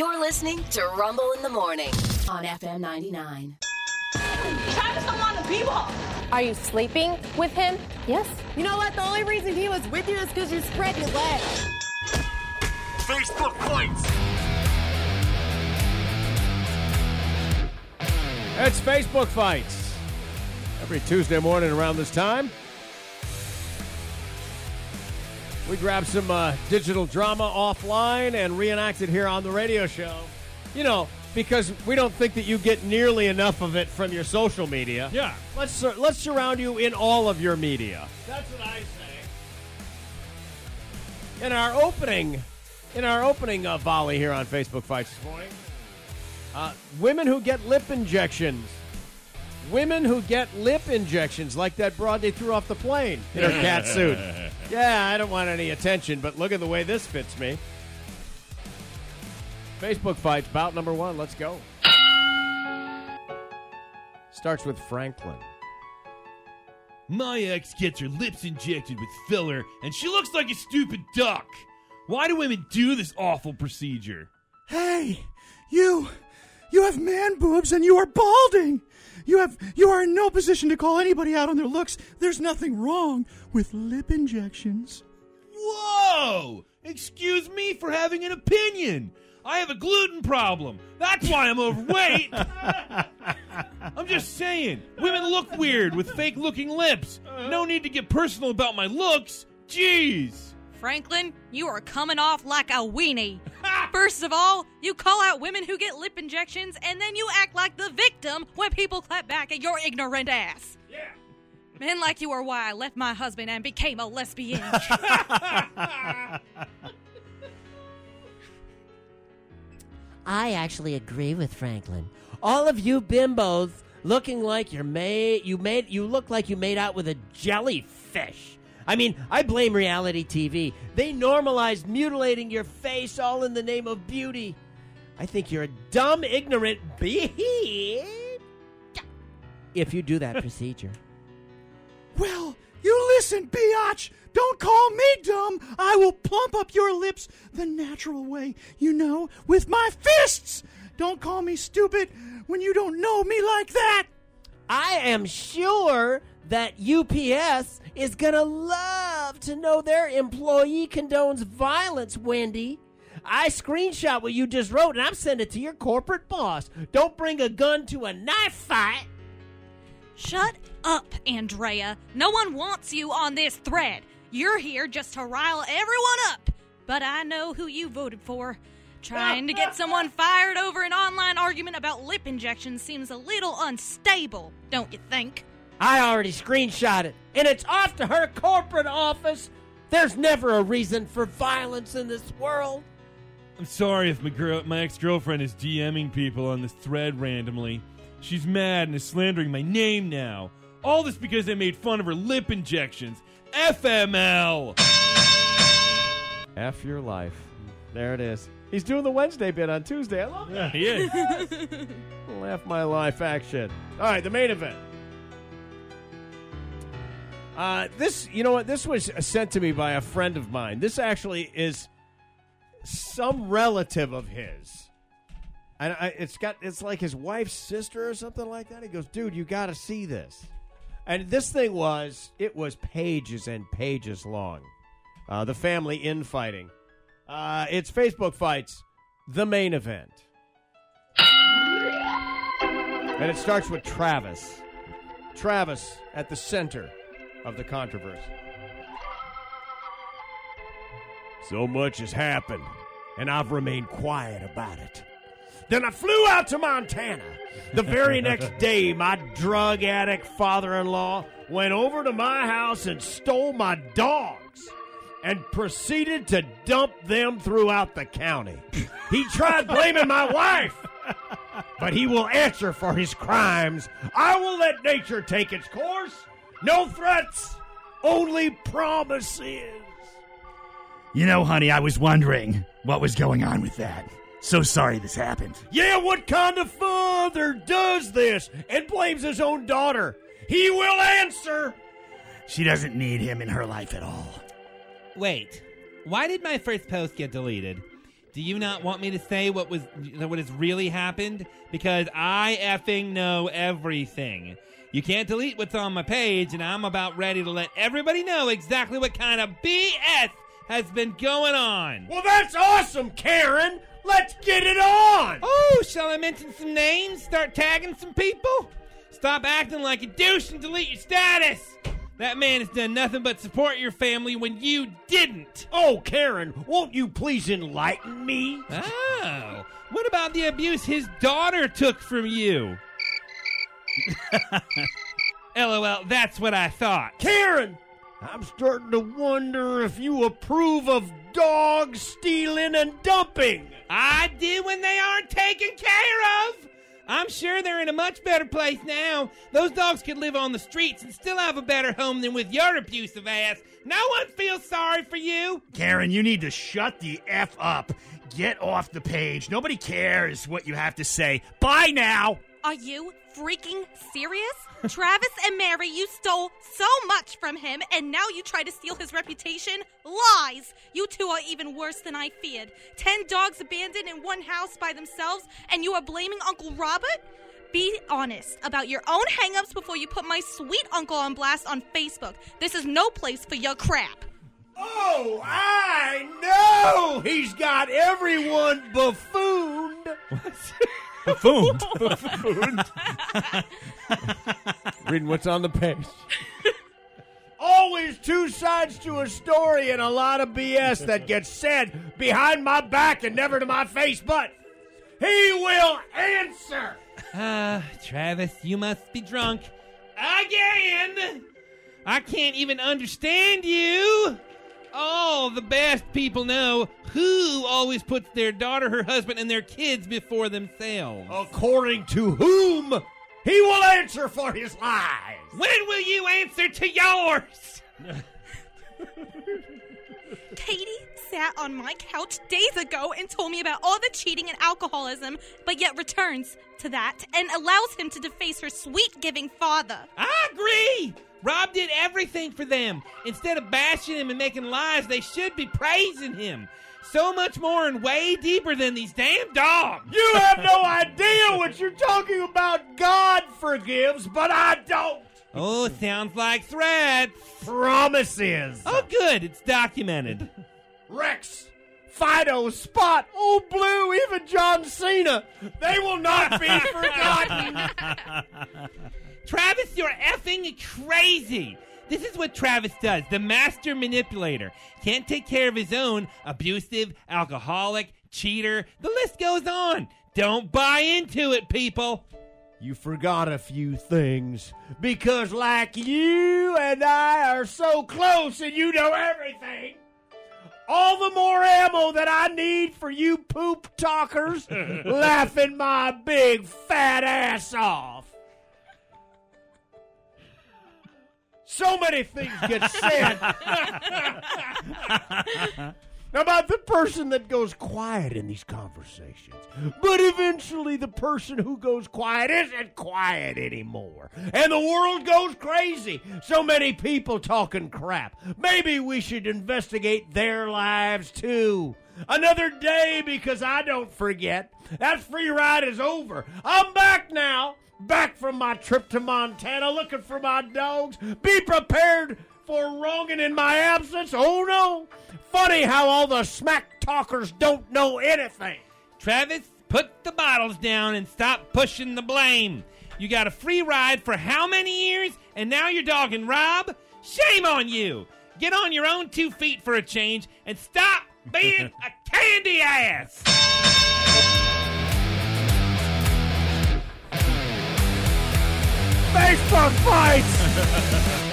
You're listening to Rumble in the Morning on FM 99. Travis don't want to be. Are you sleeping with him? Yes. You know what? The only reason he was with you is because you spread your legs. Facebook fights. It's Facebook Fights. Every Tuesday morning around this time. We grab some uh, digital drama offline and reenact it here on the radio show. You know, because we don't think that you get nearly enough of it from your social media. Yeah. Let's sur- let's surround you in all of your media. That's what I say. In our opening, in our opening uh, volley here on Facebook Fights this morning, uh, women who get lip injections. Women who get lip injections, like that broad they threw off the plane in her cat suit. Yeah, I don't want any attention, but look at the way this fits me. Facebook fights, bout number one. Let's go. Starts with Franklin. My ex gets her lips injected with filler, and she looks like a stupid duck. Why do women do this awful procedure? Hey, you, you have man boobs and you are balding. You have, you are in no position to call anybody out on their looks. There's nothing wrong with lip injections. Whoa! Excuse me for having an opinion. I have a gluten problem. That's why I'm overweight. I'm just saying, women look weird with fake looking lips. No need to get personal about my looks. Jeez. Franklin, you are coming off like a weenie. First of all, you call out women who get lip injections, and then you act like the victim when people clap back at your ignorant ass. Yeah. Men like you are why I left my husband and became a lesbian. I actually agree with Franklin. All of you bimbos looking like you're made you made you look like you made out with a jellyfish. I mean, I blame reality TV. They normalized mutilating your face all in the name of beauty. I think you're a dumb, ignorant bitch if you do that procedure. Well, you listen, biatch. Don't call me dumb. I will plump up your lips the natural way, you know, with my fists. Don't call me stupid when you don't know me like that. I am sure that UPS is going to love to know their employee condones violence, Wendy. I screenshot what you just wrote and I'm sending it to your corporate boss. Don't bring a gun to a knife fight. Shut up, Andrea. No one wants you on this thread. You're here just to rile everyone up. But I know who you voted for. Trying to get someone fired over an online argument about lip injections seems a little unstable, don't you think? I already screenshot it, and it's off to her corporate office. There's never a reason for violence in this world. I'm sorry if my girl, my ex girlfriend is DMing people on this thread randomly. She's mad and is slandering my name now. All this because I made fun of her lip injections. FML. F your life. There it is. He's doing the Wednesday bit on Tuesday. I love that. he is. Laugh my life action. All right, the main event. Uh, this, you know what? This was sent to me by a friend of mine. This actually is some relative of his. And I, it's got it's like his wife's sister or something like that. He goes, "Dude, you got to see this." And this thing was it was pages and pages long. Uh, the family infighting. Uh, it's Facebook fights. The main event. And it starts with Travis. Travis at the center of the controversy. So much has happened, and I've remained quiet about it. Then I flew out to Montana. The very next day, my drug addict father in law went over to my house and stole my dogs and proceeded to dump them throughout the county. He tried blaming my wife, but he will answer for his crimes. I will let nature take its course. No threats, only promises. You know, honey, I was wondering what was going on with that. So sorry this happened. Yeah, what kind of father does this and blames his own daughter? He will answer. She doesn't need him in her life at all. Wait, why did my first post get deleted? Do you not want me to say what was what has really happened? Because I effing know everything. You can't delete what's on my page, and I'm about ready to let everybody know exactly what kind of BS has been going on. Well, that's awesome, Karen. Let's get it on. Oh, shall I mention some names? Start tagging some people? Stop acting like a douche and delete your status. That man has done nothing but support your family when you didn't. Oh, Karen, won't you please enlighten me? Oh, what about the abuse his daughter took from you? LOL, that's what I thought. Karen, I'm starting to wonder if you approve of dogs stealing and dumping. I do when they aren't taken care of. I'm sure they're in a much better place now. Those dogs could live on the streets and still have a better home than with your abusive ass. No one feels sorry for you. Karen, you need to shut the F up. Get off the page. Nobody cares what you have to say. Bye now. Are you freaking serious? Travis and Mary, you stole so much from him, and now you try to steal his reputation? Lies! You two are even worse than I feared. Ten dogs abandoned in one house by themselves, and you are blaming Uncle Robert? Be honest about your own hangups before you put my sweet uncle on blast on Facebook. This is no place for your crap. Oh, I know! He's got everyone buffooned. Buffooned. buffooned. Reading what's on the page. Always two sides to a story and a lot of BS that gets said behind my back and never to my face, but he will answer. Ah, Travis, you must be drunk. Again! I can't even understand you! Oh, the best people know who always puts their daughter, her husband, and their kids before themselves. According to whom he will answer for his lies. When will you answer to yours? Katie sat on my couch days ago and told me about all the cheating and alcoholism, but yet returns to that and allows him to deface her sweet giving father. I agree! Rob did everything for them. Instead of bashing him and making lies, they should be praising him. So much more and way deeper than these damn dogs. You have no idea what you're talking about. God forgives, but I don't. Oh, sounds like threats. Promises. Oh, good. It's documented. Rex, Fido, Spot, Old Blue, even John Cena. They will not be forgotten. Travis, you're effing crazy. This is what Travis does the master manipulator. Can't take care of his own, abusive, alcoholic, cheater. The list goes on. Don't buy into it, people. You forgot a few things because, like you and I are so close and you know everything. All the more ammo that I need for you poop talkers laughing my big fat ass off. So many things get said about the person that goes quiet in these conversations. But eventually, the person who goes quiet isn't quiet anymore. And the world goes crazy. So many people talking crap. Maybe we should investigate their lives too. Another day because I don't forget. That free ride is over. I'm back now. Back from my trip to Montana looking for my dogs. Be prepared for wronging in my absence. Oh no. Funny how all the smack talkers don't know anything. Travis, put the bottles down and stop pushing the blame. You got a free ride for how many years? And now you're dogging Rob? Shame on you. Get on your own two feet for a change and stop being a candy ass. Facebook fights!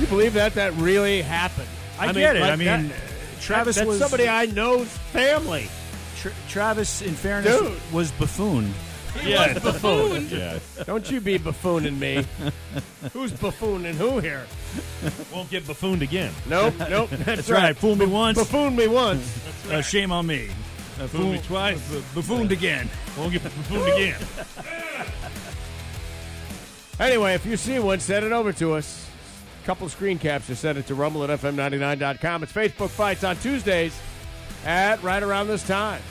you believe that? That really happened. I, get it. I mean, that- Travis that's was somebody I know's family. Tra- Travis, in fairness, Dude. was buffooned. He was buffooned. Yes. Don't you be buffooning me. Who's buffooning who here? Won't get buffooned again. Nope, nope. That's, That's right. Fool me once. Buffoon me once. Uh, shame on me. Uh, Fool me twice. bu- buffooned again. Won't get buffooned again. Anyway, if you see one, send it over to us. Couple screen caps or send it to rumble at fm99.com. It's Facebook Fights on Tuesdays at right around this time.